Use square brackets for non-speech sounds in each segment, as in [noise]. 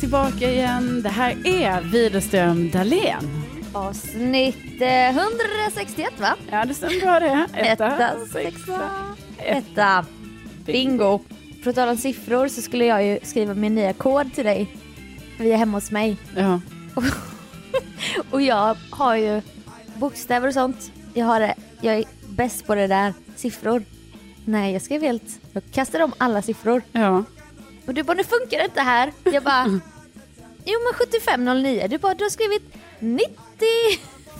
tillbaka igen. Det här är Widerström Dahlén. Avsnitt eh, 161 va? Ja, det stämmer bra det. Etta, sexa, etta. Bingo. På tal om siffror så skulle jag ju skriva min nya kod till dig. Vi är hemma hos mig. Ja. [laughs] Och jag har ju bokstäver och sånt. Jag har det. Jag är bäst på det där. Siffror. Nej, jag skrev helt... Jag kastade om alla siffror. ja. Och du bara, nu funkar det inte här. Jag bara, [laughs] jo men 7509. Du bara, du har skrivit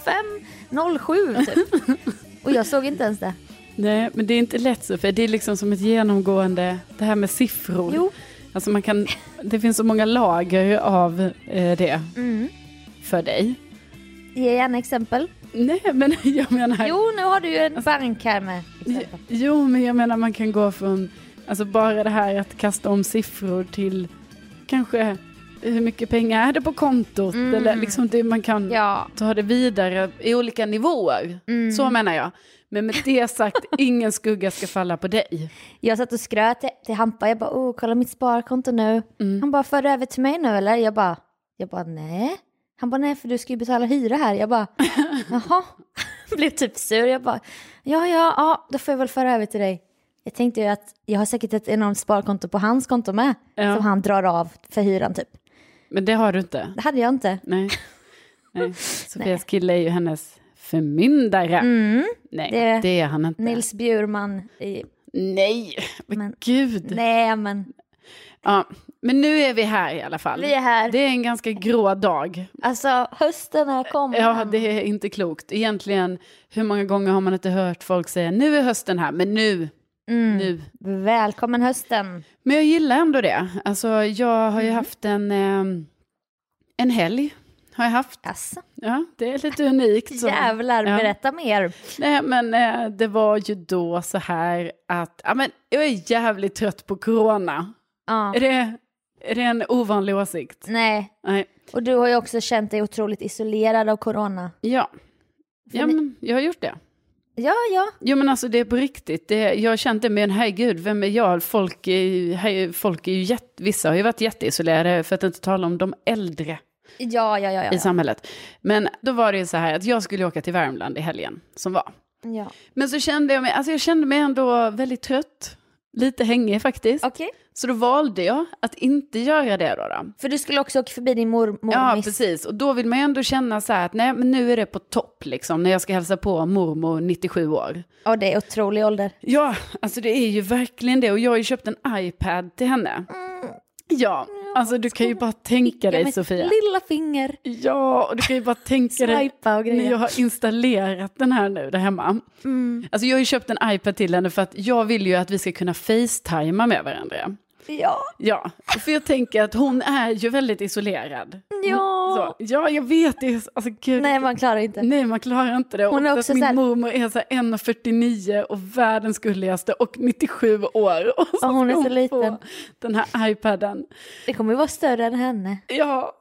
9507 typ. Och jag såg inte ens det. Nej, men det är inte lätt Sofie. Det är liksom som ett genomgående, det här med siffror. Jo. Alltså man kan, det finns så många lager av eh, det Mm. för dig. Ge gärna exempel. Nej, men [laughs] jag menar... Jo, nu har du ju en bank här med exempel. Jo, men jag menar man kan gå från, alltså bara det här att kasta om siffror till kanske hur mycket pengar är det på kontot? Mm. Eller liksom det man kan Ja. ta det vidare i olika nivåer. Mm. Så menar jag. Men med det sagt, ingen skugga ska falla på dig. Jag satt och skröt till, till Hampa. Jag bara, oh, kolla mitt sparkonto nu. Mm. Han bara, för det över till mig nu eller? Jag bara, jag bara, nej. Han bara, nej för du ska ju betala hyra här. Jag bara, [laughs] jaha. [laughs] Blev typ sur. Jag bara, ja, ja, ja, då får jag väl föra över till dig. Jag tänkte ju att jag har säkert ett enormt sparkonto på hans konto med. Ja. Som han drar av för hyran typ. Men det har du inte. Det hade jag inte. Nej. [laughs] Nej. Sofias kille är ju hennes förmyndare. Mm. Nej, det- det, är han inte. Nils Bjurman. I, Nej, men, Men- gud. nej, men Ja, men nu är vi här i alla fall. vi är här. Det är en ganska grå dag. Alltså, hösten har kommit. Ja, det är inte klokt. Egentligen, hur många gånger har man inte hört folk säga nu är hösten här, men nu, Mm. nu. Välkommen hösten. Men jag gillar ändå det. Alltså, jag har ju Mm. haft en, eh, en helg. Har jag haft. Alltså, Ja, det är lite unikt. Så. jävlar, Ja. berätta mer. Nej, men eh, det var ju då så här att, ja men jag är jävligt trött på corona. Ja. Är det, är det en ovanlig åsikt? Nej, Nej. och du har ju också känt dig otroligt isolerad av corona. Ja. För Ja, men jag har gjort det. Ja, ja. Jo men alltså det är på riktigt. Det, jag det, men herregud, vem är jag? Folk är folk är ju jätte, vissa har ju varit jätteisolerade, för att inte tala om de äldre Ja, ja, ja. i ja. samhället. Men då var det ju så här att jag skulle åka till Värmland i helgen som var. ja. Men så kände jag mig, alltså jag kände mig ändå väldigt trött. Lite hängig faktiskt. Okej. Så då valde jag att inte göra det då. då. För du skulle också åka förbi din mor, mormis. Ja, precis. Och då vill man ju ändå känna så här att nej, men nu är det på topp liksom, när jag ska hälsa på mormor 97 år. Och det är otrolig ålder. Ja, alltså det är ju verkligen det. Och jag har ju köpt en iPad till henne. Ja, alltså du kan ju bara tänka dig Sofia. Lilla finger. Ja, och du kan ju bara tänka dig när jag har installerat den här nu där hemma. Mm. Alltså jag har ju köpt en iPad till henne för att jag vill ju att vi ska kunna facetima med varandra. Ja. Ja, för jag tänker att hon är ju väldigt isolerad. Ja. Så, ja, jag vet det. Alltså, gud. Nej, man klarar inte. Nej, man klarar inte det. Hon är och också att min här- mormor är så här 1,49 och världens gulligaste och 97 år. Och så hon är så liten. få Den här iPaden. Det kommer ju vara större än henne. Ja,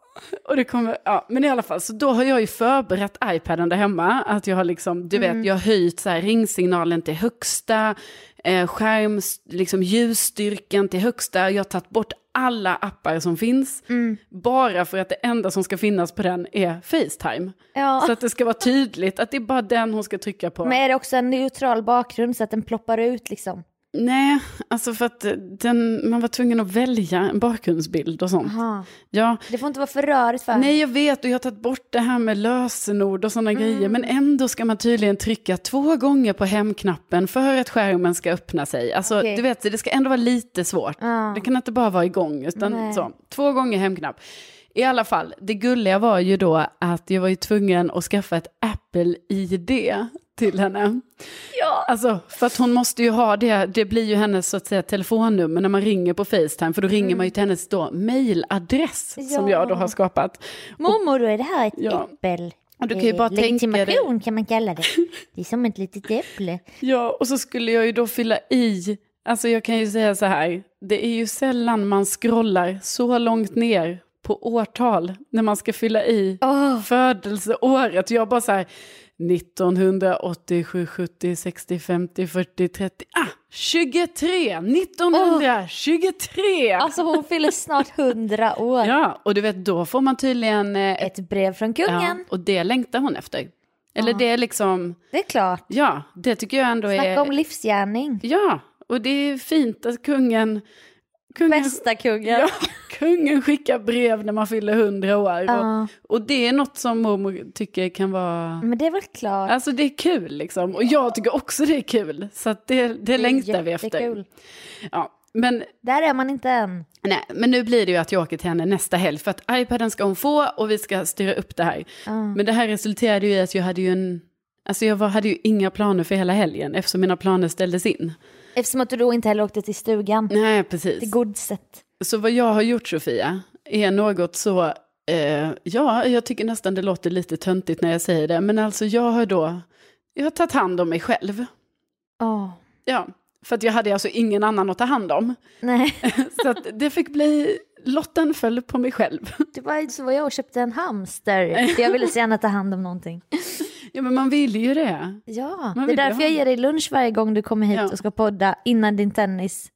och det kommer, ja, men i alla fall, så då har jag ju förberett iPaden där hemma. Att jag har liksom, du Mm. vet, jag har höjt så här ringsignalen till högsta, eh, skärm, liksom ljusstyrkan till högsta. Jag har tagit bort alla appar som finns. Mm. Bara för att det enda som ska finnas på den är Facetime. Ja. Så att det ska vara tydligt att det är bara den hon ska trycka på. Men är det också en neutral bakgrund så att den ploppar ut liksom? Nej, alltså för att den, man var tvungen att välja en bakgrundsbild och sånt. Aha. Ja, Det får inte vara för rörigt för Nej, jag vet och jag har tagit bort det här med lösenord och sådana grejer. Men ändå ska man tydligen trycka två gånger på hemknappen för att skärmen ska öppna sig. Alltså, Okej. du vet, det ska ändå vara lite svårt. Ja. Det kan inte bara vara igång, utan Nej. så, två gånger hemknapp. I alla fall, det gulliga var ju då att jag var ju tvungen att skaffa ett Apple-ID till henne. Ja. Alltså, för att hon måste ju ha det, det blir ju hennes så att säga telefonnummer när man ringer på Facetime, för då ringer man ju till hennes då mailadress som Mm. Ja. jag då har skapat. Mormor, då är det här ett Ja. äppel. Och du kan ju Eh, bara tänka dig- Legitimation kan man kalla det. Det är som ett litet äpple. Ja, och så skulle jag ju då fylla i, alltså jag kan ju säga så här, det är ju sällan man scrollar så långt ner på årtal när man ska fylla i Åh. födelseåret. Jag bara så här, 1987, 70, 60, 50, 40, 30, ah, 23! 1923! Alltså hon fyller snart hundra år. Ja, och du vet, då får man tydligen... Eh, Ett brev från ja, kungen. och det längtar hon efter. Eller Ja. det är liksom, Det är klart. ja, det tycker jag ändå Snacka är... om livsgärning. Ja, och det är fint att kungen... kungen Bästa kungen. Ja, [laughs] kungen skickar brev när man fyller hundra år. Och, Ja. och det är något som mormor tycker kan vara... Men det är väl klart. Alltså det är kul liksom. Och jag tycker också det är kul. Så att det, det, längtar vi efter. Jättekul. Ja, men, Där är man inte än. nej, men nu blir det ju att jag åker till henne nästa helg. För att iPaden ska hon få och vi ska styra upp det här. Ja. Men det här resulterade ju i att jag hade ju en... Alltså jag var, hade ju inga planer för hela helgen eftersom mina planer ställdes in. Eftersom att du då inte heller åkte till stugan. Nej, precis. Till godset. Så vad jag har gjort Sofia är något så, eh, ja, jag tycker nästan det låter lite töntigt när jag säger det, men alltså jag har då, jag har tagit hand om mig själv. Åh. Ja, för att jag hade alltså ingen annan att ta hand om. Nej, [laughs] Så det fick bli, lotten föll på mig själv. det var så var jag och köpte en hamster. För jag ville så gärna ta hand om någonting. Ja, men man vill ju det. Ja, Man det är därför jag ger dig lunch varje gång du kommer hit Ja. och ska podda innan din tennis.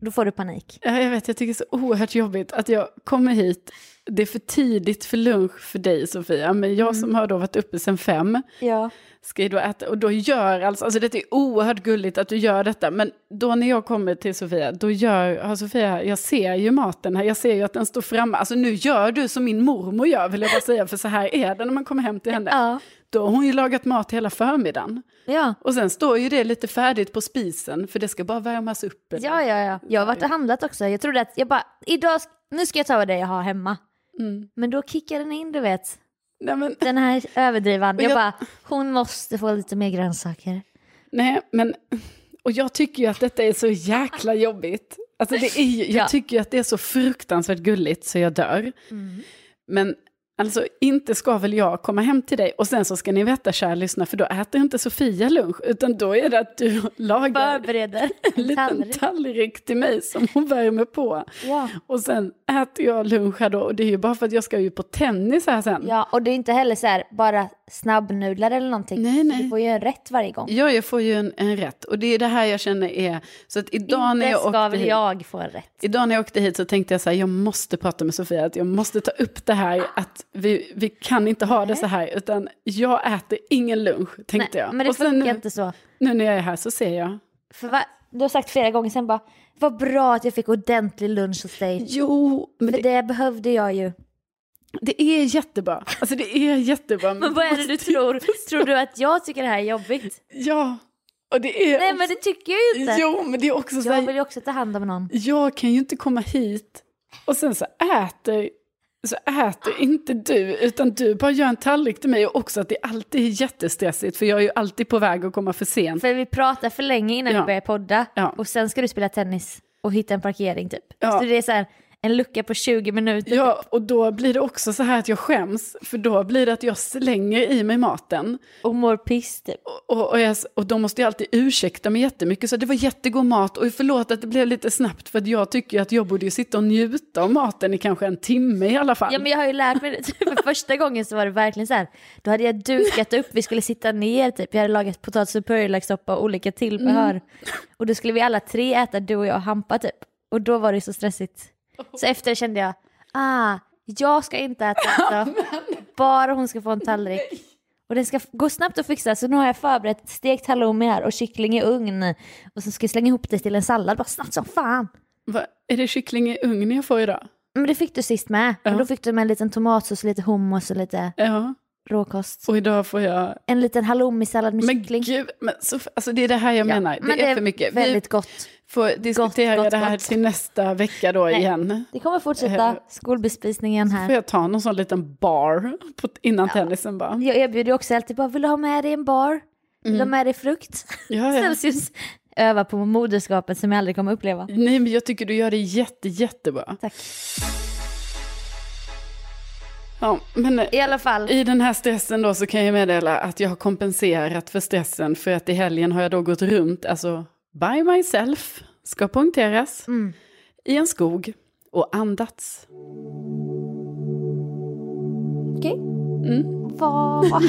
Då får du panik. Ja, jag vet, jag tycker det är så oerhört jobbigt att jag kommer hit, det är för tidigt för lunch för dig Sofia, men jag som har då varit uppe sedan fem, Ja. ska ju då äta, och då gör alltså, alltså det är oerhört gulligt att du gör detta, men då när jag kommer till Sofia, då gör, har Sofia, jag ser ju maten här, jag ser ju att den står framme, alltså nu gör du som min mormor gör, vill jag bara säga, för så här är det när man kommer hem till henne. Ja. Då har hon ju lagat mat hela förmiddagen. Ja. Och sen står ju det lite färdigt på spisen, för det ska bara värmas upp. eller? ja, ja, ja. Jag har varit och handlat också. Jag trodde att jag bara, idag, nu ska jag ta det jag har hemma. Mm. Men då kickar den in, du vet. Nej, men, Den här överdrivan. [laughs] Jag jag- bara, hon måste få lite mer grönsaker. nej, men, och jag tycker ju att detta är så jäkla jobbigt. Alltså det är ju, jag Ja. tycker ju att det är så fruktansvärt gulligt så jag dör. Men alltså inte ska väl jag komma hem till dig och sen så ska ni veta kära lyssna för då äter inte Sofia lunch utan då är det att du lagar Förbereder en en liten tallrik. tallrik till mig som hon värmer på. Ja. Och sen äter jag lunch här då och det är ju bara för att jag ska ju på tennis här sen. ja, och det är inte heller så här bara snabbnudlar eller någonting. Nej, nej. Du får ju en rätt varje gång. Ja, jag får ju en, en rätt och det är det här jag känner är, så att idag när inte jag ska åkte väl hit, jag få en rätt. Idag när jag åkte hit så tänkte jag så här, jag måste prata med Sofia, att jag måste ta upp det här, att vi, vi kan inte ha det så här, utan jag äter ingen lunch, tänkte jag. men det och funkar nu, inte så. nu när jag är här så ser jag, För va, du har sagt flera gånger sen bara, vad bra att jag fick ordentlig lunch hos dig. jo, men För det, det behövde jag ju. Det är jättebra. Alltså det är jättebra. Men vad är det du tror? Tror du att jag tycker det här är jobbigt? Ja, och det är Nej också, men det tycker jag ju inte. Jo, men det är också så Jag vill ju också ta hand om någon. jag kan ju inte komma hit och sen så äter, så äter inte du, utan du bara gör en tallrik till mig och också att det alltid är jättestressigt för jag är ju alltid på väg att komma för sent. För vi pratar för länge innan Ja. vi börjar podda. Ja. Och sen ska du spela tennis och hitta en parkering typ. Ja. Så det är så här en lucka på 20 minuter. Ja, och då blir det också så här att jag skäms, för då blir det att jag slänger i mig maten. Och mår piss typ. Och, och, och, jag, och då måste jag alltid ursäkta mig jättemycket, så det var jättegod mat och förlåt att det blev lite snabbt, för jag tycker att jag borde ju sitta och njuta av maten i kanske en timme i alla fall. Ja men jag har ju lärt mig det. Typ, [laughs] För första gången så var det verkligen så här. Då hade jag dukat upp, vi skulle sitta ner typ. Jag hade lagat potatis och purjolökssoppa och olika tillbehör. Mm. Och då skulle vi alla tre äta, du och jag och Hampa typ. Och då var det så stressigt. Så efter det kände jag, ah, jag ska inte äta [laughs] alltså. Bara hon ska få en tallrik. Och den ska gå snabbt att fixa, så nu har jag förberett stekt halloumi här och kyckling i ugn. Och så ska jag slänga ihop det till en sallad, bara snabbt som fan. Va, är det kyckling i ugn jag får idag? Men det fick du sist med. Ja. Och då fick du med en liten tomatsås, lite hummus och lite Ja, råkost. och idag får jag... En liten halloumi-sallad med Men kyckling. gud, men så, alltså det är det här jag menar, det, men är för mycket. Vi väldigt gott. Får diskutera gott, det här gott. till nästa vecka då Nej. igen. Det kommer fortsätta Eh, skolbespisningen Får här. jag ta någon sån liten bar på, innan tennisen bara? Jag erbjuder ju också alltid bara, vill du ha med dig en bar? Vill du ha med dig frukt? Ja, ja. [laughs] Celsius öva på moderskapet som jag aldrig kommer uppleva. Nej, men jag tycker du gör det jätte, jättebra. Tack. Ja, men I alla fall, i den här stressen då så kan jag meddela att jag har kompenserat för stressen för att i helgen har jag då gått runt, alltså by myself, ska poängteras, Mm. i en skog och andats. okej. Mm. Vad... [laughs]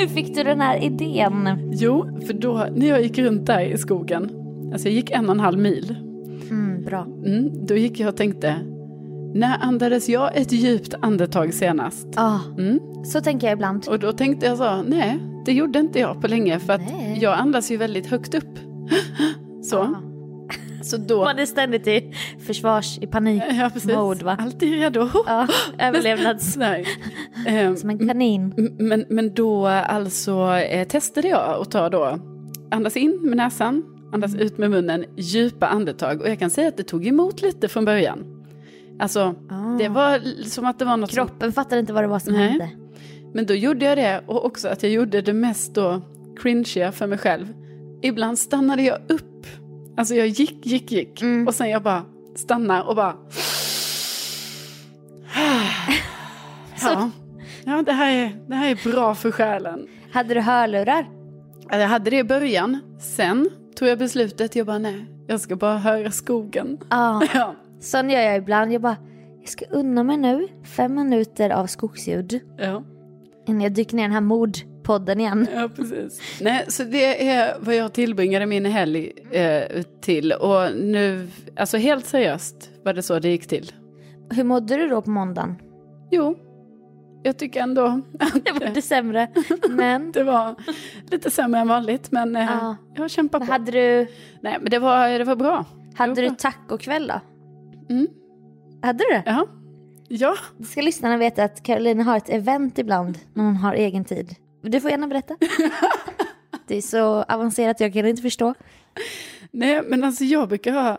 Hur fick du den här idén? Jo, för då när jag gick runt där i skogen Alltså jag gick en och en halv mil. Mm, bra. Mm, då gick jag och tänkte, när andades jag ett djupt andetag senast? Ja, Mm. så tänker jag ibland. Och då tänkte jag så, nej, det gjorde inte jag på länge för att Nej. jag andas ju väldigt högt upp. [gasps] Så, Ja. så då... Man är ständigt i försvars, i panik. [laughs] Ja, precis. Mode, va? Alltid redo. Ja, [gasps] överlevnads... [laughs] Nej. Ehm, Som en kanin. men, men då alltså eh, testade jag att ta då, andas in med näsan, andas ut med munnen, djupa andetag. Och jag kan säga att det tog emot lite från början. Alltså, Ah. det var som att det var något som Kroppen fattade inte vad det var som Nej. hände. Men då gjorde jag det och också att jag gjorde det mest då cringeiga för mig själv. Ibland stannade jag upp. Alltså jag gick, gick, gick. Mm. Och sen jag bara stannade och bara... [sighs] Ja, ja det, här är, det här är bra för själen. Hade du hörlurar? Ja, Jag hade det i början. Sen tog jag beslutet, jag bara nej, jag ska bara höra skogen. Ja. [laughs] Ja, Sån gör jag ibland. Jag bara, jag ska unna mig nu fem minuter av skogsljud ja. innan jag dyker ner i den här mordpodden igen. Ja, precis. Nej, så det är vad jag tillbringade min helg eh, till. Och nu, alltså helt seriöst var det så det gick till. Hur mådde du då på måndagen? Jo, jag tycker ändå att Det var lite sämre. Men, [laughs] det var lite sämre än vanligt. Men eh, Ja. jag kämpar på. men hade du, Nej, men det var, det var bra. hade Det du var bra. tacokväll då? Mm. Hade du det? Ja. Ja, Det ska lyssnarna veta att Carolina har ett event ibland när hon har egen tid. Du får gärna berätta. [laughs] Det är så avancerat jag kan inte förstå. nej, men alltså jag brukar ha...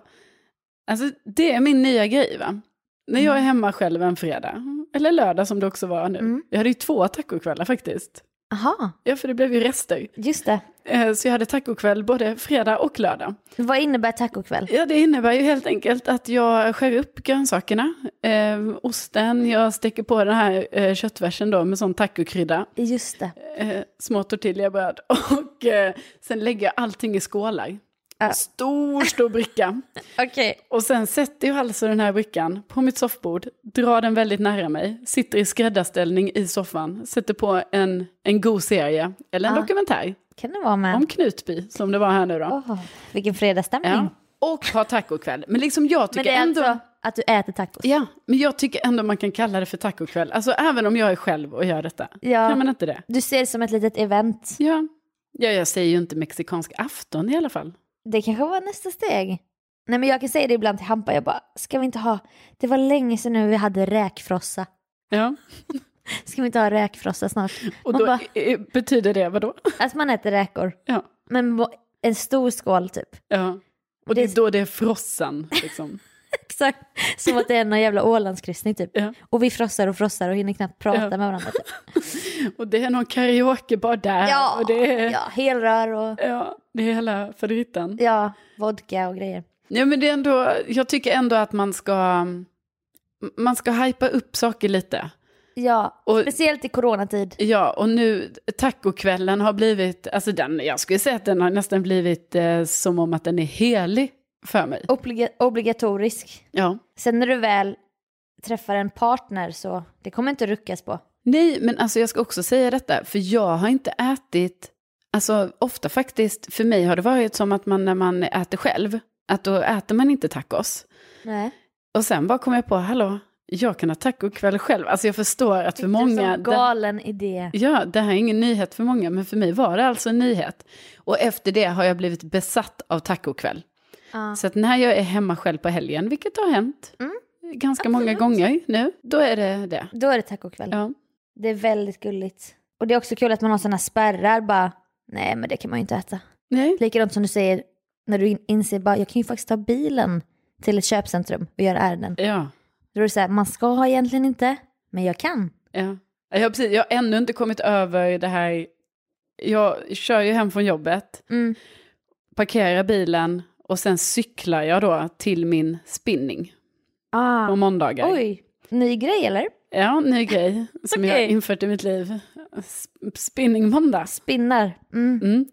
Alltså det är min nya grej va. När jag är hemma själv en fredag, eller lördag som det också var nu. Mm. Jag hade ju två tacokvällar faktiskt. Aha, Ja, för det blev ju rester. just det. Eh, Så jag hade tacokväll både fredag och lördag. Vad innebär tacokväll? Ja, det innebär ju helt enkelt att jag skär upp grönsakerna, eh, osten, jag steker på den här eh, köttfärsen då med sån tacokrydda, Just det. eh, små tortillabröd [laughs] och eh, sen lägger jag allting i skålar. Ja. Stor, stor bricka. [laughs] Okej. Och sen sätter jag alltså den här brickan på mitt soffbord, drar den väldigt nära mig, sitter i skräddarställning i soffan, sätter på en, en god serie, eller en Ja. dokumentär, Kan det vara med? om Knutby, som det var här nu då. Åh, vilken fredagsstämning. Ja. Och ha tacokväll. Men liksom jag Men tycker det är ändå... alltså att du äter tacos? Ja, men jag tycker ändå man kan kalla det för tacokväll. Alltså även om jag är själv och gör detta. Ja. Kan man inte det? Du ser det som ett litet event. Ja. ja, jag säger ju inte mexikansk afton i alla fall. Det kanske var nästa steg. Nej men jag kan säga det ibland till Hampa, jag bara, ska vi inte ha, det var länge sedan nu vi hade räkfrossa. Ja, [laughs] Ska vi inte ha räkfrossa snart? och Man då bara- betyder det vadå? Alltså man äter räkor, Ja, men en stor skål typ. ja. Och det Det- är då det är frossan, liksom. Exakt, som att det är någon jävla Ålandskryssning typ. Ja. Och vi frossar och frossar och hinner knappt prata Ja. med varandra. Typ. [laughs] Och det är någon karaoke bara där. Ja, Och det är, ja, helrör och ja, det är hela faderittan. ja, vodka och grejer. Ja, men det är ändå, jag tycker ändå att man ska, man ska hypa upp saker lite. Ja, Och- speciellt i coronatid. Ja, och nu tacokvällen har blivit, alltså den, jag skulle säga att den har nästan blivit eh, som om att den är helig för mig. Obliga- obligatorisk. Ja. Sen när du väl träffar en partner så det kommer inte ruckas på. Nej, men alltså jag ska också säga detta, för jag har inte ätit, alltså ofta faktiskt, för mig har det varit som att man när man äter själv, att då äter man inte tacos. Nej. Och sen bara kom jag på, hallå, jag kan ha tacokväll själv. Alltså jag förstår att för många... Som galen idé. Ja, det här är ingen nyhet för många, men för mig var det alltså en nyhet. Och efter det har jag blivit besatt av tacokväll. Ja. Så att när jag är hemma själv på helgen, vilket har hänt Mm. ganska många Absolut. gånger nu, då är det det. Då är det tacokväll. Ja. Det är väldigt gulligt. Och det är också kul att man har sådana spärrar bara, nej men det kan man ju inte äta. Nej, Likadant som du säger, när du in- inser bara, jag kan ju faktiskt ta bilen till ett köpcentrum och göra ärenden. ja. Då är det så här, man ska egentligen inte, men jag kan. Ja. Jag, precis, jag har ännu inte kommit över det här, jag kör ju hem från jobbet, Mm. parkerar bilen och sen cyklar jag då till min spinning på Ah. måndagar. Oj, ny grej eller? Ja, ny grej [laughs] som jag har Okej. infört i mitt liv. S- Spinning måndag. Spinnar. Mm. Mm.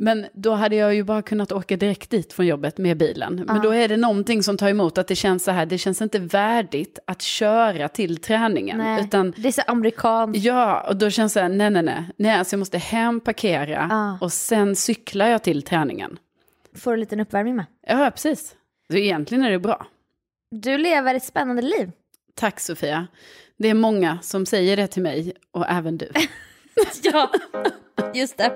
Men då hade jag ju bara kunnat åka direkt dit från jobbet med bilen. Men Ja. då är det någonting som tar emot att det känns så här, det känns inte värdigt att köra till träningen. Nej, Utan det är så amerikanskt. ja, och då känns det så här, nej nej nej, nej alltså jag måste hem, parkera Ja. och sen cyklar jag till träningen. Får en liten uppvärmning med. Ja, precis. Så egentligen är det bra. Du lever ett spännande liv. Tack Sofia. Det är många som säger det till mig och även du. [laughs] ja, just det.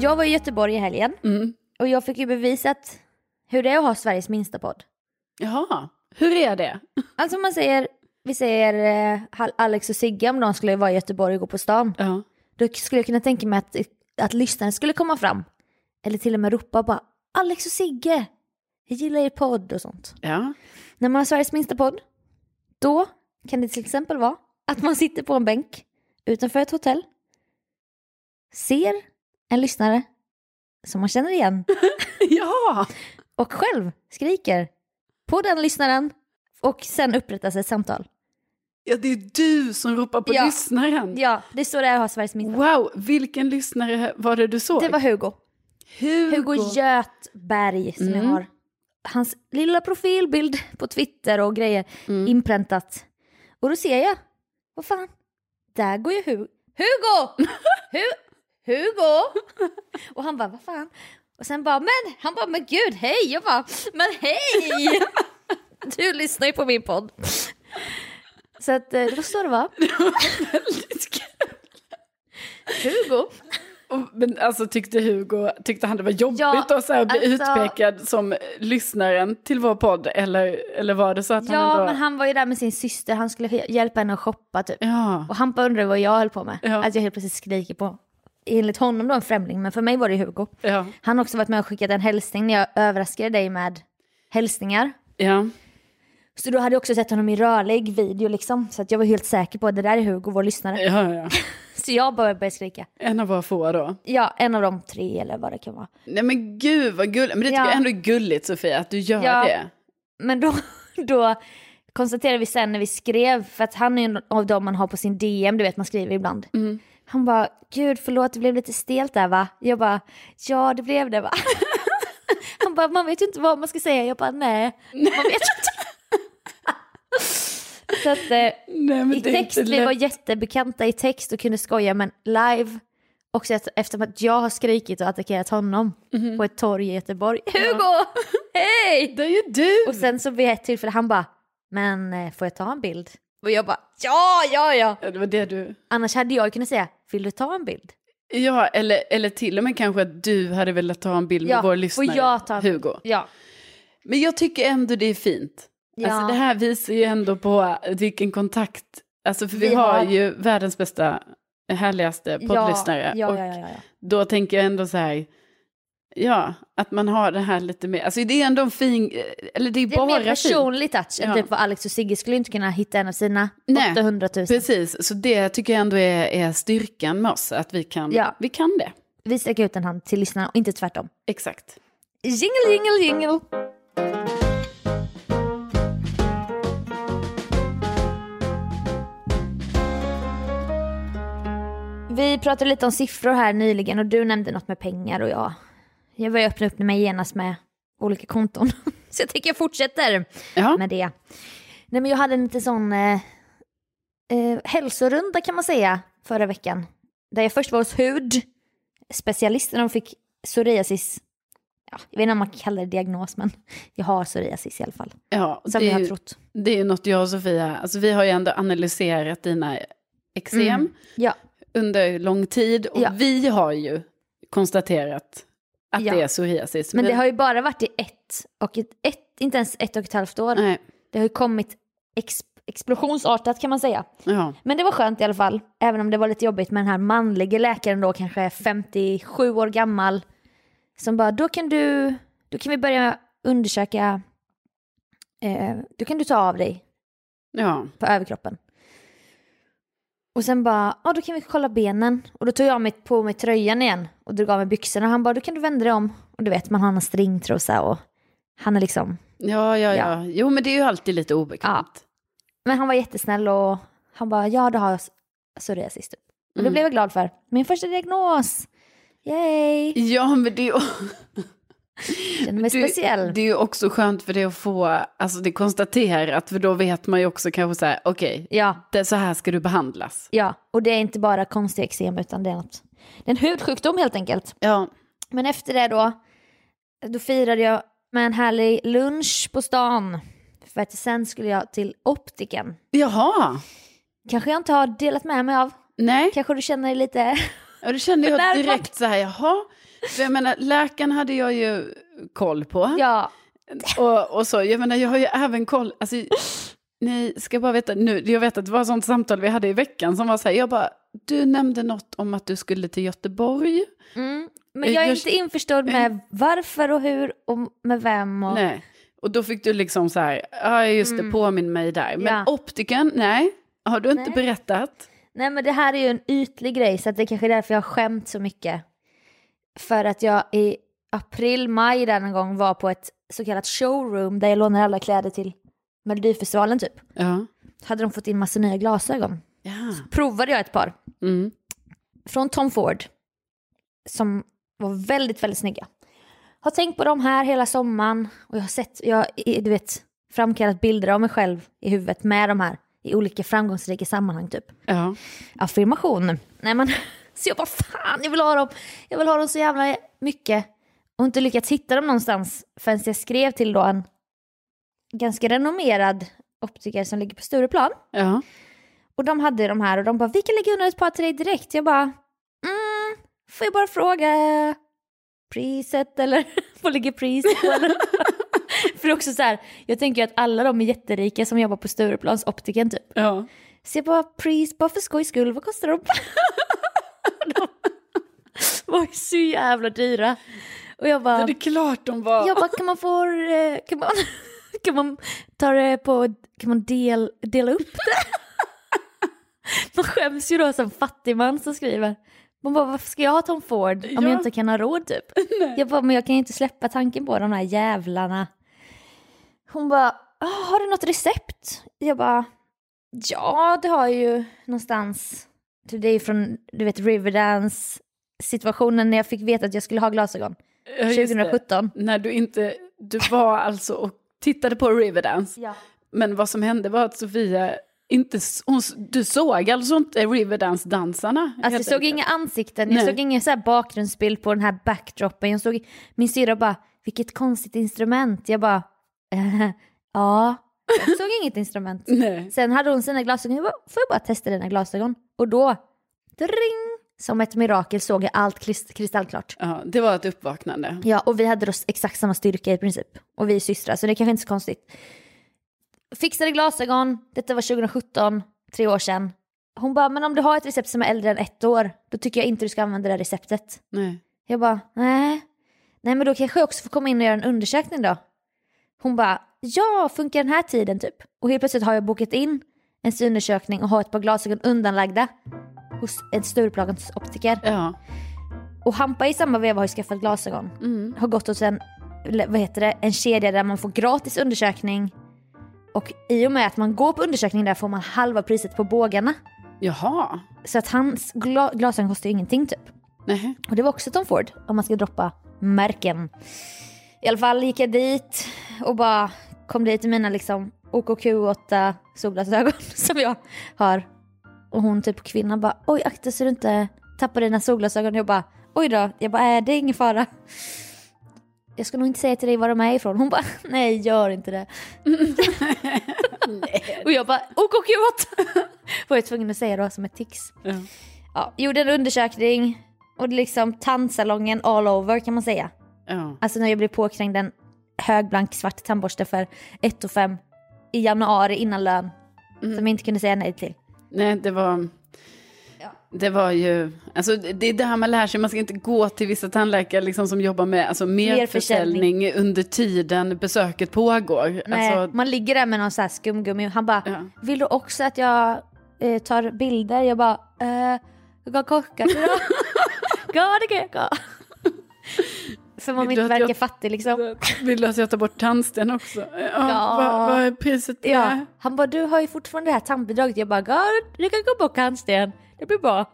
Jag var i Göteborg i helgen Mm. och jag fick ju bevisat hur det är att ha Sveriges minsta podd. Jaha, hur är det? Alltså man säger, vi säger eh, Alex och Sigge om de skulle vara i Göteborg och gå på stan. Ja. Då skulle jag kunna tänka mig att, att lyssnaren skulle komma fram. Eller till och med ropa bara Alex och Sigge, jag gillar er podd och sånt. Ja. När man har Sveriges minsta podd, då kan det till exempel vara att man sitter på en bänk utanför ett hotell, ser en lyssnare som man känner igen [laughs] ja. och själv skriker på den lyssnaren och sen upprättas ett samtal. Ja, det är du som ropar på Ja. lyssnaren. Ja, det är så det är att ha Sveriges minsta. Wow, vilken lyssnare var det du såg? Det var Hugo. Hugo. Hugo Götberg som jag Mm. har. Hans lilla profilbild på Twitter och grejer Mm. inpräntat. Och då ser jag, vad fan, där går ju Hugo. Hugo! [laughs] Hu Hugo! Och han bara, vad fan? Och sen bara, men, han bara, men gud, hej! Jag bara, men hej! [laughs] Du lyssnar ju på min podd. Så att eh, det var så det var. [laughs] Väldigt kul. Hugo. Men alltså tyckte Hugo, tyckte han det var jobbigt Ja, att så här bli alltså- utpekad som lyssnaren till vår podd? Eller, eller var det så att han Ja, ändå... men han var ju där med sin syster, han skulle hjälpa henne att shoppa typ. Ja, Och han bara undrade vad jag höll på med. Ja. Att jag helt plötsligt skriker på, enligt honom då en främling, men för mig var det Hugo. ja, Han har också varit med och skickat en hälsning när jag överraskade dig med hälsningar. ja. Så då hade jag också sett honom i rörlig video liksom. Så att jag var helt säker på att det där är Hugo, vår lyssnare. ja, ja. [laughs] Så jag bara började skrika. En av våra få då. Ja, en av de tre eller vad det kan vara. Nej men gud vad gulligt. Men det tycker Ja. jag ändå är gulligt Sofia, att du gör Ja. det. Men då, [laughs] då konstaterade vi sen när vi skrev, för att han är en av dem man har på sin DM, du vet man skriver ibland. Mm. Han bara, gud förlåt det blev lite stelt där va? Jag bara, ja det blev det va? [laughs] Han bara, man vet ju inte vad man ska säga. Jag bara, nej, man vet inte. Så att eh, Nej, i text, vi var jättebekanta i text och kunde skoja, men live, också efter, att jag har skrikit och attackerat honom Mhm. på ett torg i Göteborg. Hugo, [laughs] hej! Det är ju du! Och sen så vid ett tillfälle han bara, men eh, får jag ta en bild? Och jag bara, ja, ja, ja. Ja, det var det du... Annars hade jag kunnat säga, vill du ta en bild? Ja, eller, eller till och med kanske att du hade velat ta en bild Ja, med vår lyssnare? Hugo. Ja. Men jag tycker ändå det är fint. Ja. Alltså det här visar ju ändå på vilken kontakt, alltså för vi, Vi har, har- ju världens bästa, härligaste poddlyssnare. Ja, och ja, ja, ja, ja. då tänker jag ändå så här, ja, att man har det här lite mer, alltså det är ändå en fin, eller det är, Det är bara mer personlig touch än Ja. typ vad Alex och Sigge skulle inte kunna hitta en av sina Nej. 800 000. Precis, så det tycker jag ändå är, är styrkan med oss, att vi kan, Ja. vi kan det. Vi sträcker ut en hand till lyssnarna och inte tvärtom. Exakt. Jingle, jingle, jingle. Vi pratade lite om siffror här nyligen och du nämnde något med pengar och jag, jag började öppna upp mig genast med olika konton. [laughs] Så jag tänker jag fortsätter Ja, med det. Nej men jag hade en liten sån eh, eh, hälsorunda kan man säga förra veckan. Där jag först var hos hud, specialisten och fick psoriasis. Ja, jag vet inte om man kallar det diagnos men jag har psoriasis i alla fall. ja Som jag har ju, trott. det är ju något jag och Sofia, alltså vi har ju ändå analyserat dina eksem Mm. Ja, under lång tid och Ja. vi har ju konstaterat att Ja. det är psoriasis. men det har ju bara varit i ett och ett, ett inte ens ett och ett halvt år. Nej, Det har ju kommit ex, explosionsartat kan man säga. ja. Men det var skönt i alla fall, även om det var lite jobbigt med den här manliga läkaren då, kanske 57 år gammal, som bara, då kan du, då kan vi börja undersöka, eh, då kan du ta av dig ja. på överkroppen. Och sen bara, ja då kan vi kolla benen. Och då tog jag mig på mig tröjan igen och drog av mig byxorna. Han bara, då kan du vända dig om. Och du vet, man har en stringtrosa och han är liksom, Ja, ja, ja. Ja. Jo, men det är ju alltid lite obekvämt. men han var jättesnäll och han bara, ja det har jag psoriasis typ. Och det Mm. blev jag glad för. Min första diagnos! Yay! Ja, men det. [laughs] Känner mig Du, speciell. det är ju också skönt för det att få alltså det konstaterat, för då vet man ju också kanske så här, okej, Ja, det så här ska du behandlas. ja, och det är inte bara konstig eksem utan det är något. Det är en hudsjukdom helt enkelt. Ja, Men efter det då, då firade jag med en härlig lunch på stan. För att sen skulle jag till optiken. jaha, Kanske jag inte har delat med mig av. nej, Kanske du känner dig lite... ja, då kände [laughs] jag direkt så här, jaha, för jag menar, läkaren hade jag ju koll på. Ja, Och, och så, jag menar, jag har ju även koll, alltså, ni ska bara veta nu, jag vet att det var ett sånt samtal vi hade i veckan som var så här, jag bara, du nämnde något om att du skulle till Göteborg. mm. men jag är Jag- inte införstådd med varför och hur och med vem. Och... Nej. Och då fick du liksom så här, ja just det, påminn mig där. Men Mm. Ja. optiken, nej, har du inte Nej. berättat? Nej men det här är ju en ytlig grej så att det är kanske är därför jag har skämt så mycket. För att jag i april, maj där någon gång var på ett så kallat showroom där jag lånar alla kläder till Melodifestivalen typ. Ja. Hade de fått in massa nya glasögon. ja. Provade jag ett par Mm. från Tom Ford som var väldigt, väldigt snygga. Har tänkt på dem här hela sommaren och jag har sett, jag du vet, framkallat bilder av mig själv i huvudet med de här i olika framgångsrika sammanhang typ. Ja. affirmation. Nej men, så jag bara fan jag vill ha dem. Jag vill ha dem så jävla mycket. Och inte lyckats hitta dem någonstans förrän jag skrev till då en ganska renommerad optiker som ligger på Stureplan. Ja. Och de hade de här och de bara vi kan lägga undan ett par till dig direkt. Jag bara mm, får jag bara fråga priset eller [laughs] vad ligger priset på? eller?" [laughs] För också så här, jag tänker att alla de är jätterika som jobbar på Stureplans optiken typ. ja. Så jag bara, pris, bara för skojs skull, vad kostar de [laughs] var ju så jävla dyra. Och jag bara, Det är klart de var. jag bara kan man få, eh, kan man, [laughs] kan man ta det på, kan man del, dela upp det? [laughs] Man skäms ju då som fattig man som skriver. Man bara, varför ska jag ha Tom Ford om Ja. jag inte kan ha råd typ? [laughs] Jag bara, men jag kan ju inte släppa tanken på de här jävlarna. Hon bara, "Ah, har du något recept? Jag bara, ja det har jag ju någonstans. Det är från, du vet, Riverdance situationen när jag fick veta att jag skulle ha glasögon. Ja, just det. 2017. När du inte, du var alltså och tittade på Riverdance. Ja. Men vad som hände var att Sofia inte, hon, du såg alltså inte Riverdance-dansarna? Alltså jag såg inga ansikten, jag Nej. såg ingen så här bakgrundsbild på den här backdropen. Jag såg min syrra bara, vilket konstigt instrument. Jag bara, [laughs] ja, jag såg inget instrument. [laughs] Nej. Sen hade hon sina glasögon, jag bara, får jag bara testa dina glasögon? Och då, dring, som ett mirakel såg jag allt krist- kristallklart. Ja, det var ett uppvaknande. Ja, och vi hade då exakt samma styrka i princip. Och vi är systrar, så det är kanske inte så konstigt. Fixade glasögon, detta var 2017, tre år sedan. Hon bara, men om du har ett recept som är äldre än ett år, då tycker jag inte du ska använda det receptet. Nej. Jag bara, nej. Nej men då kanske jag också får komma in och göra en undersökning då. Hon bara, ja, funkar den här tiden typ? Och helt plötsligt har jag bokat in en synundersökning och har ett par glasögon undanlagda hos en Stureplans optiker. Ja. Och Hampa i samma veva har ju skaffat glasögon. Mm. Har gått hos en, vad heter det, en kedja där man får gratis undersökning. Och i och med att man går på undersökning där får man halva priset på bågarna. Jaha. Så att hans gla- glasögon kostar ju ingenting typ. Nej. Och det var också Tom Ford, om man ska droppa märken. I alla fall gick jag dit och bara kom dit i mina liksom OKQ8 solglasögon [laughs] som jag har. Och hon typ kvinnan bara oj akta så du inte tappar dina solglasögon. Jag bara oj då, jag bara äh, det är ingen fara. Jag ska nog inte säga till dig var de är ifrån. Hon bara [laughs] nej gör inte det. [laughs] och jag bara OKQ8. var jag tvungen att säga då som ett tics. Ja. Ja, gjorde en undersökning och är liksom tandsalongen all over kan man säga. Ja. Alltså när jag blev påkrängd en högblank svart tandborste för 1 5 i januari innan lön. Som jag inte kunde säga nej till. Nej, det var... Ja. Det var ju, alltså det är det här man lär sig, man ska inte gå till vissa tandläkare liksom som jobbar med alltså, merförsäljning under tiden besöket pågår. Nej, Alltså, man ligger där med någon så här skumgummi. Han bara, Ja. vill du också att jag eh, tar bilder? Jag bara, eh, jag kan korka idag. Ja det kan jag. För man Vill vill du inte att verka jag- fattig liksom. vill du att jag tar bort tandsten också? Ja, Ja. Vad, vad är priset på Ja. det? Han bara, du har ju fortfarande det här tandbidraget. Jag bara, ja du kan gå på kantsten. Det blir bra.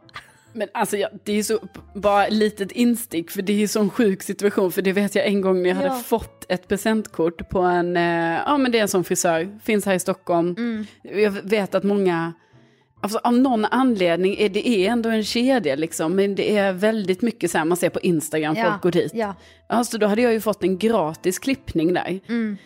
Men alltså ja, det är så, bara ett litet instick, för det är en sån sjuk situation, för det vet jag en gång när jag Ja. hade fått ett presentkort på en, eh, ja men det är en sån frisör, finns här i Stockholm. Mm. Jag vet att många, alltså av någon anledning, är det är ändå en kedja liksom, men det är väldigt mycket så här man ser på Instagram, Ja, folk går dit. ja. Ja, så då hade jag ju fått en gratis klippning där. Mm.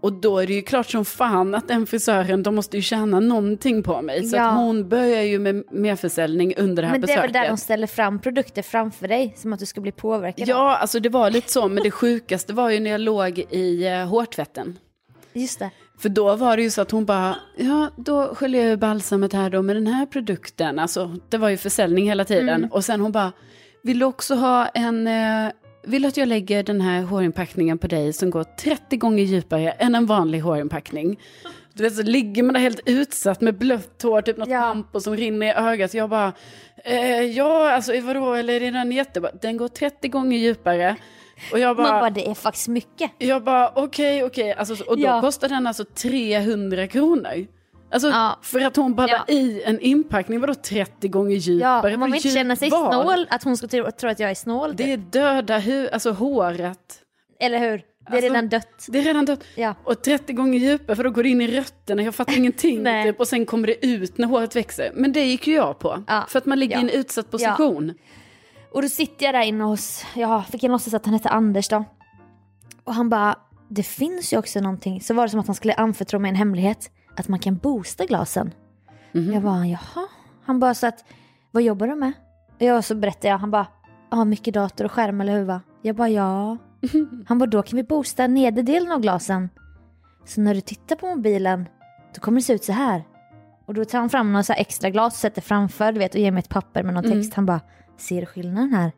Och då är det ju klart som fan att den frisören, de måste ju tjäna någonting på mig. Så Ja. att hon börjar ju med merförsäljning under det här Men det är besöket. väl där de ställer fram produkter framför dig, som att du ska bli påverkad av. Ja, alltså det var lite så, men det sjukaste var ju när jag låg i eh, hårtvätten. Just det. För då var det ju så att hon bara, ja då sköljer jag balsamet här då med den här produkten. Alltså det var ju försäljning hela tiden. Mm. Och sen hon bara, vill du också ha en, eh, vill du att jag lägger den här hårinpackningen på dig som går 30 gånger djupare än en vanlig hårinpackning? Du vet så ligger man där helt utsatt med blött hår, typ något Ja. som rinner i ögat. Jag bara, eh, ja alltså vadå, eller är den jättebra? Den går 30 gånger djupare. Och jag Man bara, bara, det är faktiskt mycket. jag bara okej, okej, alltså, och då Ja. kostar den alltså 300 kronor. Alltså Ja. för att hon bara Ja. i en inpackning, vadå 30 gånger djupare? Ja, man vill inte känna sig var? snål, att hon ska tro, tro att jag är snål. Det typ. är döda hu alltså håret. Eller hur? Det är Alltså, redan dött. Det är redan dött. Ja. Och 30 gånger djupare, för då går det in i rötterna, jag fattar ingenting. [laughs] Typ, och sen kommer det ut när håret växer. Men det gick ju jag på. Ja. För att man ligger i en utsatt position. Och då sitter jag där inne hos, jag fick en låtsas att han hette Anders då. Och han bara, det finns ju också någonting. Så var det som att han skulle anförtro mig en hemlighet. Att man kan boosta glasen. Mhm. Jag bara, jaha. Han bara så att, vad jobbar du med? Och jag så berättade jag, han bara, ja mycket dator och skärm eller hur va? Jag bara, ja. [laughs] Han bara, då kan vi boosta nederdelen av glasen. Så när du tittar på mobilen, då kommer det se ut så här. Och då tar han fram några så extra glas och sätter framför, du vet, och ger mig ett papper med någon Mm. text. Han bara, ser skillnaden här?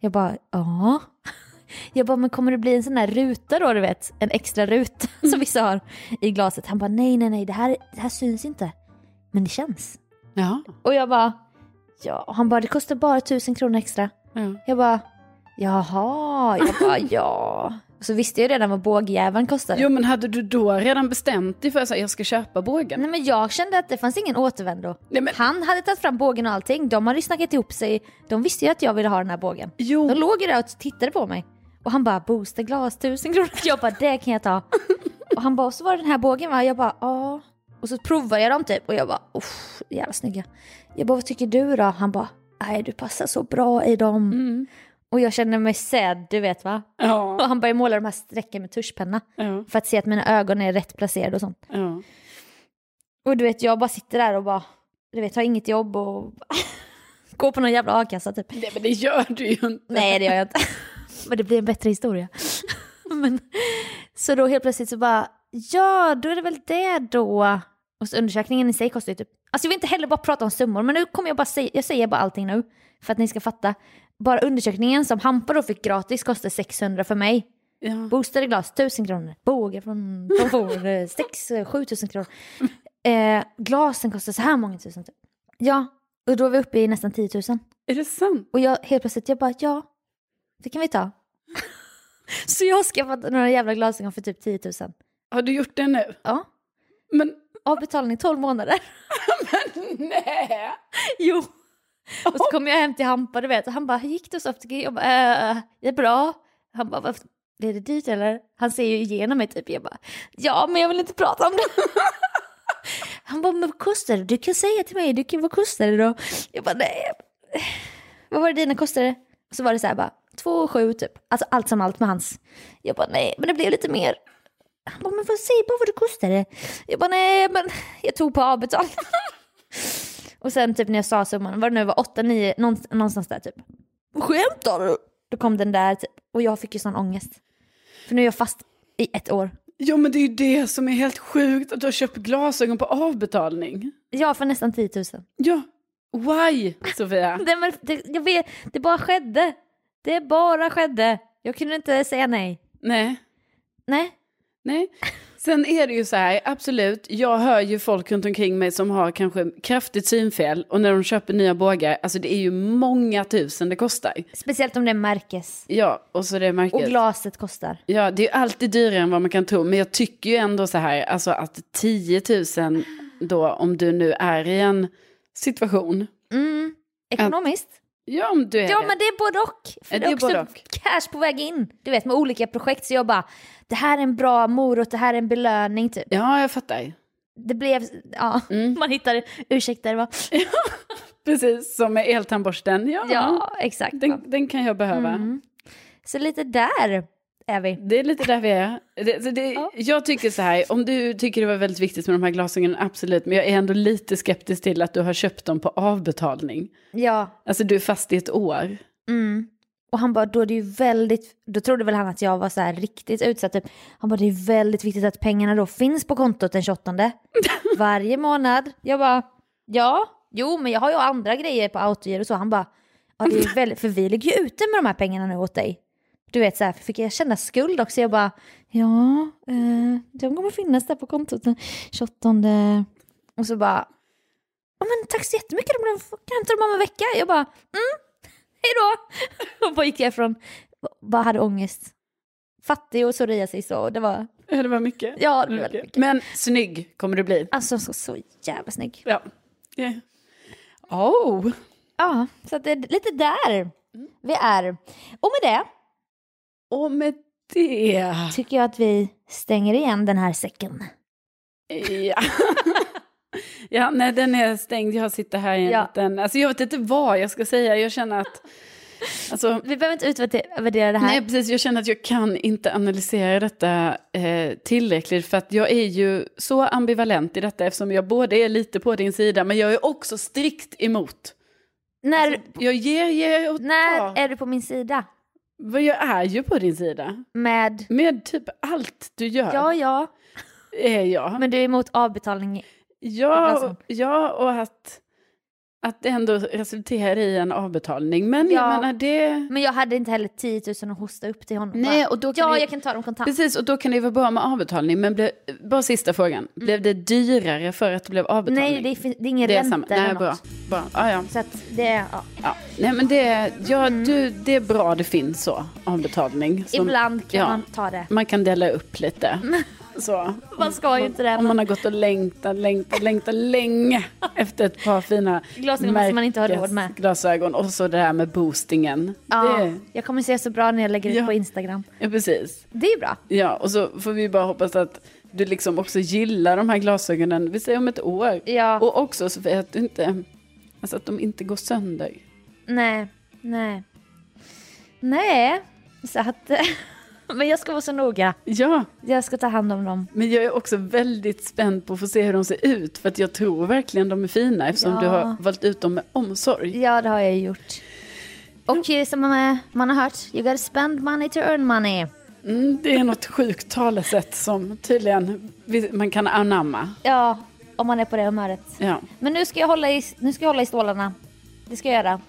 Jag bara, ja. [laughs] Jag bara, men kommer det bli en sån här ruta då, du vet? En extra ruta [laughs] som vissa har i glaset. Han bara, nej, nej, nej, det här, det här syns inte. Men det känns. Ja. Och jag bara, ja. Han bara, det kostar bara tusen kronor extra. ja. Jag bara, jaha. Jag bara, ja. [laughs] Så visste jag redan vad bågjäveln kostade. Jo men hade du då redan bestämt dig för att jag ska köpa bågen? Nej men jag kände att det fanns ingen återvändo. Nej, men- Han hade tagit fram bågen och allting. De hade ju snackat ihop sig. De visste ju att jag ville ha den här bågen. Jo. De låg ju där och tittade på mig. Och han bara, boosta glas, tusen kronor. [laughs] Jag bara, det kan jag ta. [laughs] Och han bara, och så var det den här bågen va? Jag bara, ja. Och så provade jag dem typ och jag bara, uff, jävla snygga. Jag bara, vad tycker du då? Han bara, nej du passar så bra i dem. Mm. Och jag känner mig sedd, du vet va? Och Ja. han börjar måla de här strecken med tuschpenna. Ja. För att se att mina ögon är rätt placerade och sånt. Ja. Och du vet, jag bara sitter där och bara, du vet, har inget jobb och [laughs] går på någon jävla a-kassa typ. Nej men det gör du ju inte. Nej, det gör jag inte. [laughs] Men det blir en bättre historia. [laughs] Men, så då helt plötsligt så bara, ja, då är det väl det då. Och så undersökningen i sig kostar ju typ, alltså jag vill inte heller bara prata om summor, men nu kommer jag bara säga, jag säger bara allting nu. För att ni ska fatta. Bara undersökningen som Hampa då fick gratis kostar 600 för mig. Ja. Boostade glas 1000 kronor. Båge från Bonjour 6 7000 kronor. Eh, glasen kostar så här många tusen. Typ. Ja, och då är vi uppe i nästan 10 000. Är det sant? Och jag helt plötsligt, jag bara ja, det kan vi ta. [laughs] så jag har skaffat några jävla glasögon för typ 10 000. Har du gjort det nu? Ja, Men avbetalning 12 månader. [laughs] nej! jo. Och så kom jag hem till Hampa, du vet, och han bara, hur gick det hos optiker? Jag bara, äh, det är bra. Han bara, "Vad- det dyrt eller? Han ser ju igenom mig typ. Jag bara, ja men jag vill inte prata om det. [laughs] Han bara, men vad kostar det? Du kan säga till mig, du kan, vad kostar det då? Jag bara, nej. Vad var det dina kostade? Och så var det så här bara, två och sju typ. Alltså allt som allt med hans. Jag bara, nej men det blev lite mer. Han bara, men vad, säg bara vad det kostade. Jag bara, nej men jag tog på avbetalning. [laughs] Och sen typ när jag sa summan, vad det nu var, 8, 9, någonstans där typ. Skämtar du? Då kom den där typ. Och jag fick ju sån ångest. För nu är jag fast i ett år. Jo men det är ju det som är helt sjukt, att du har köpt glasögon på avbetalning. Ja, för nästan 10 000. Ja, why Sofia? [laughs] Det, det, jag vet, det bara skedde. Det bara skedde. Jag kunde inte säga nej. Nej, Nej. nej. Sen är det ju så här, absolut, jag hör ju folk runt omkring mig som har kanske kraftigt synfel och när de köper nya bågar, alltså det är ju många tusen det kostar. Speciellt om det är märkes. Ja, och så det Och märket. glaset kostar. Ja, det är ju alltid dyrare än vad man kan tro, men jag tycker ju ändå så här, alltså att 10 000 då, om du nu är i en situation, Mm. Ekonomiskt. Ja, om du är Ja det. men det är både och. För Ja, är det är också både cash på väg in. Du vet med olika projekt så jag bara, det här är en bra morot, det här är en belöning typ. Ja, jag fattar. Det blev, ja, Mm. [laughs] man hittar ursäkter va? [laughs] Precis, som med eltandborsten. Ja, Ja, exakt. Den, den kan jag behöva. Mm. Så lite där är vi. Det är lite där vi är. Det, det, Ja. Jag tycker så här, om du tycker det var väldigt viktigt med de här glasögonen, absolut. Men jag är ändå lite skeptisk till att du har köpt dem på avbetalning. Ja, Alltså du är fast i ett år. mm. Och han bara, då är det ju väldigt, då trodde väl han att jag var så här riktigt utsatt. Typ. Han bara, det är väldigt viktigt att pengarna då finns på kontot den 28 [laughs] varje månad. Jag bara, ja, jo men jag har ju andra grejer på autogiro och så. Han bara, ja det är väldigt, för vi ligger ju ute med de här pengarna nu åt dig. Du vet så här, fick jag känna skuld också? Jag bara, ja, eh, de kommer finnas där på kontot den 28. Och så bara, ja men tack så jättemycket, de hämta dem om en vecka. Jag bara, mm, hej då. [laughs] Och bara gick jag ifrån, bara hade ångest. Fattig och psoriasis och det var, Ja, Det var mycket. ja det var väldigt mycket. Men snygg kommer du bli. Alltså så, så jävla snygg. Ja. Yeah. Oh. Ja, så det är lite där vi är. Och med det Och med det... tycker jag att vi stänger igen den här säcken. Ja. [laughs] ja, nej den är stängd. Jag sitter här i en Ja. liten... Alltså jag vet inte vad jag ska säga. Jag känner att... Alltså, Vi behöver inte utvärdera det här. Nej, precis. Jag känner att jag kan inte analysera detta eh, tillräckligt. För att jag är ju så ambivalent i detta eftersom jag både är lite på din sida men jag är också strikt emot. när Jag ger, ger och när tar. är du på min sida? Vad Jag är ju på din sida. Med, Med typ allt du gör ja ja, är jag. men du är emot avbetalning. ja, Alltså. ja, och att, att det ändå resulterar i en avbetalning. Men Ja. jag menar det... Men jag hade inte heller 10 000 att hosta upp till honom. Nej, och då kan ja, det- jag kan ta dem kontant. Precis, och då kan det ju vara bra med avbetalning. Men blev, bara sista frågan. Blev det dyrare för att det blev avbetalning? Mm. Nej, det är, det är ingen det är ränta samma. eller Nej, något. bra. bra. Ah, ja. Så att det är, ja. Ja. Nej, men det, ja, Mm. du, det är bra det finns så, avbetalning. Som Ibland kan ja. man ta det. Man kan dela upp lite. [laughs] Så. Man ska ju inte det. Om man har gått och längtat, längtat, längtat länge efter ett par fina Glasögon som man inte har råd med. glasögon. Och så det här med boostingen. ja, Det, jag kommer se så bra när jag lägger ut Ja. på Instagram. ja, precis. Det är bra. Ja, och så får vi bara hoppas att du liksom också gillar de här glasögonen, vi säger om ett år. Ja, Och också Sofia, att du inte, alltså att de inte går sönder. nej, nej. Nej, så att... [laughs] [laughs] men jag ska vara så noga. Ja, Jag ska ta hand om dem. men jag är också väldigt spänd på att få se hur de ser ut. För att jag tror verkligen de är fina eftersom Ja. du har valt ut dem med omsorg. Ja, det har jag gjort. Och eh, som eh, man har hört, you gotta spend money to earn money. Mm, det är något sjukt talesätt som tydligen man kan anamma. Ja, om man är på det humöret. Ja. Men nu ska jag hålla i, nu ska jag hålla i stålarna. Det ska jag göra.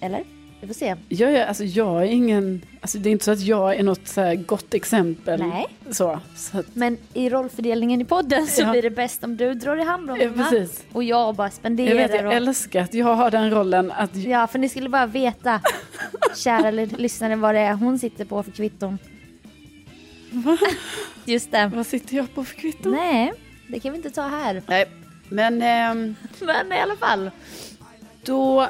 Eller? Vi får se. Jag, är, alltså, jag är ingen, alltså, det är inte så att jag är något så gott exempel. Nej. Så, så att, Men i rollfördelningen i podden så Ja. blir det bäst om du drar i hand om Ja, precis. Och jag bara jag spenderar. vet, jag och... älskar att jag har den rollen att Ja, för ni skulle bara veta, [laughs] kära lyssnare, vad det är hon sitter på för kvitton. Va? [laughs] Just det. Vad sitter jag på för kvitto? Nej, det kan vi inte ta här. Nej. Men ehm, [laughs] Men i alla fall. då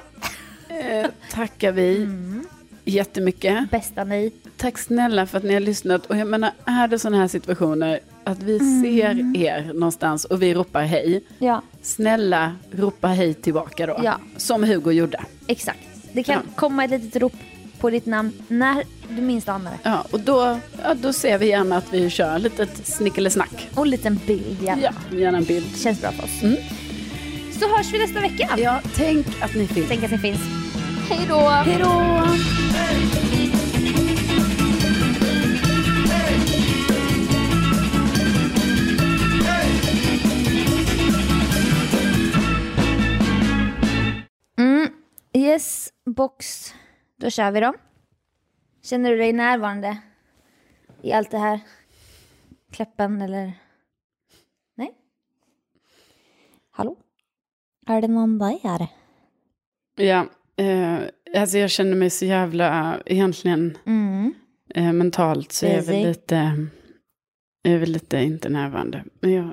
eh, tackar vi Mm. jättemycket. Bästa ni. Tack snälla för att ni har lyssnat. Och jag menar, är det sådana här situationer att vi Mm. ser er någonstans och vi ropar hej. Ja, Snälla ropa hej tillbaka då. Ja. Som Hugo gjorde. exakt. Det kan Ja. komma ett litet rop på ditt namn när du minst anar det. Ja, och då, ja, då ser vi gärna att vi kör ett litet snickelesnack. Och en liten bild gärna. Ja, gärna en bild. Känns bra för oss. Mm. Så hörs vi nästa vecka. Ja, tänk att ni finns. Tänk att ni finns. Hej då! Hej då! Mm. Yes, box. Då kör vi då. Känner du dig närvarande i allt det här? Kläppen eller? Nej? Hallå? Är det någon där? Ja, eh, alltså jag känner mig så jävla, egentligen Mm. eh, mentalt så är jag väl lite, jag är väl lite inte närvarande. Men jag,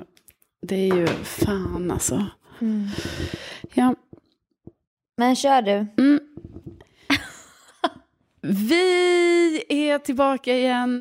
det är ju fan alltså. Mm. Ja, Men kör du. [laughs] Vi är tillbaka igen.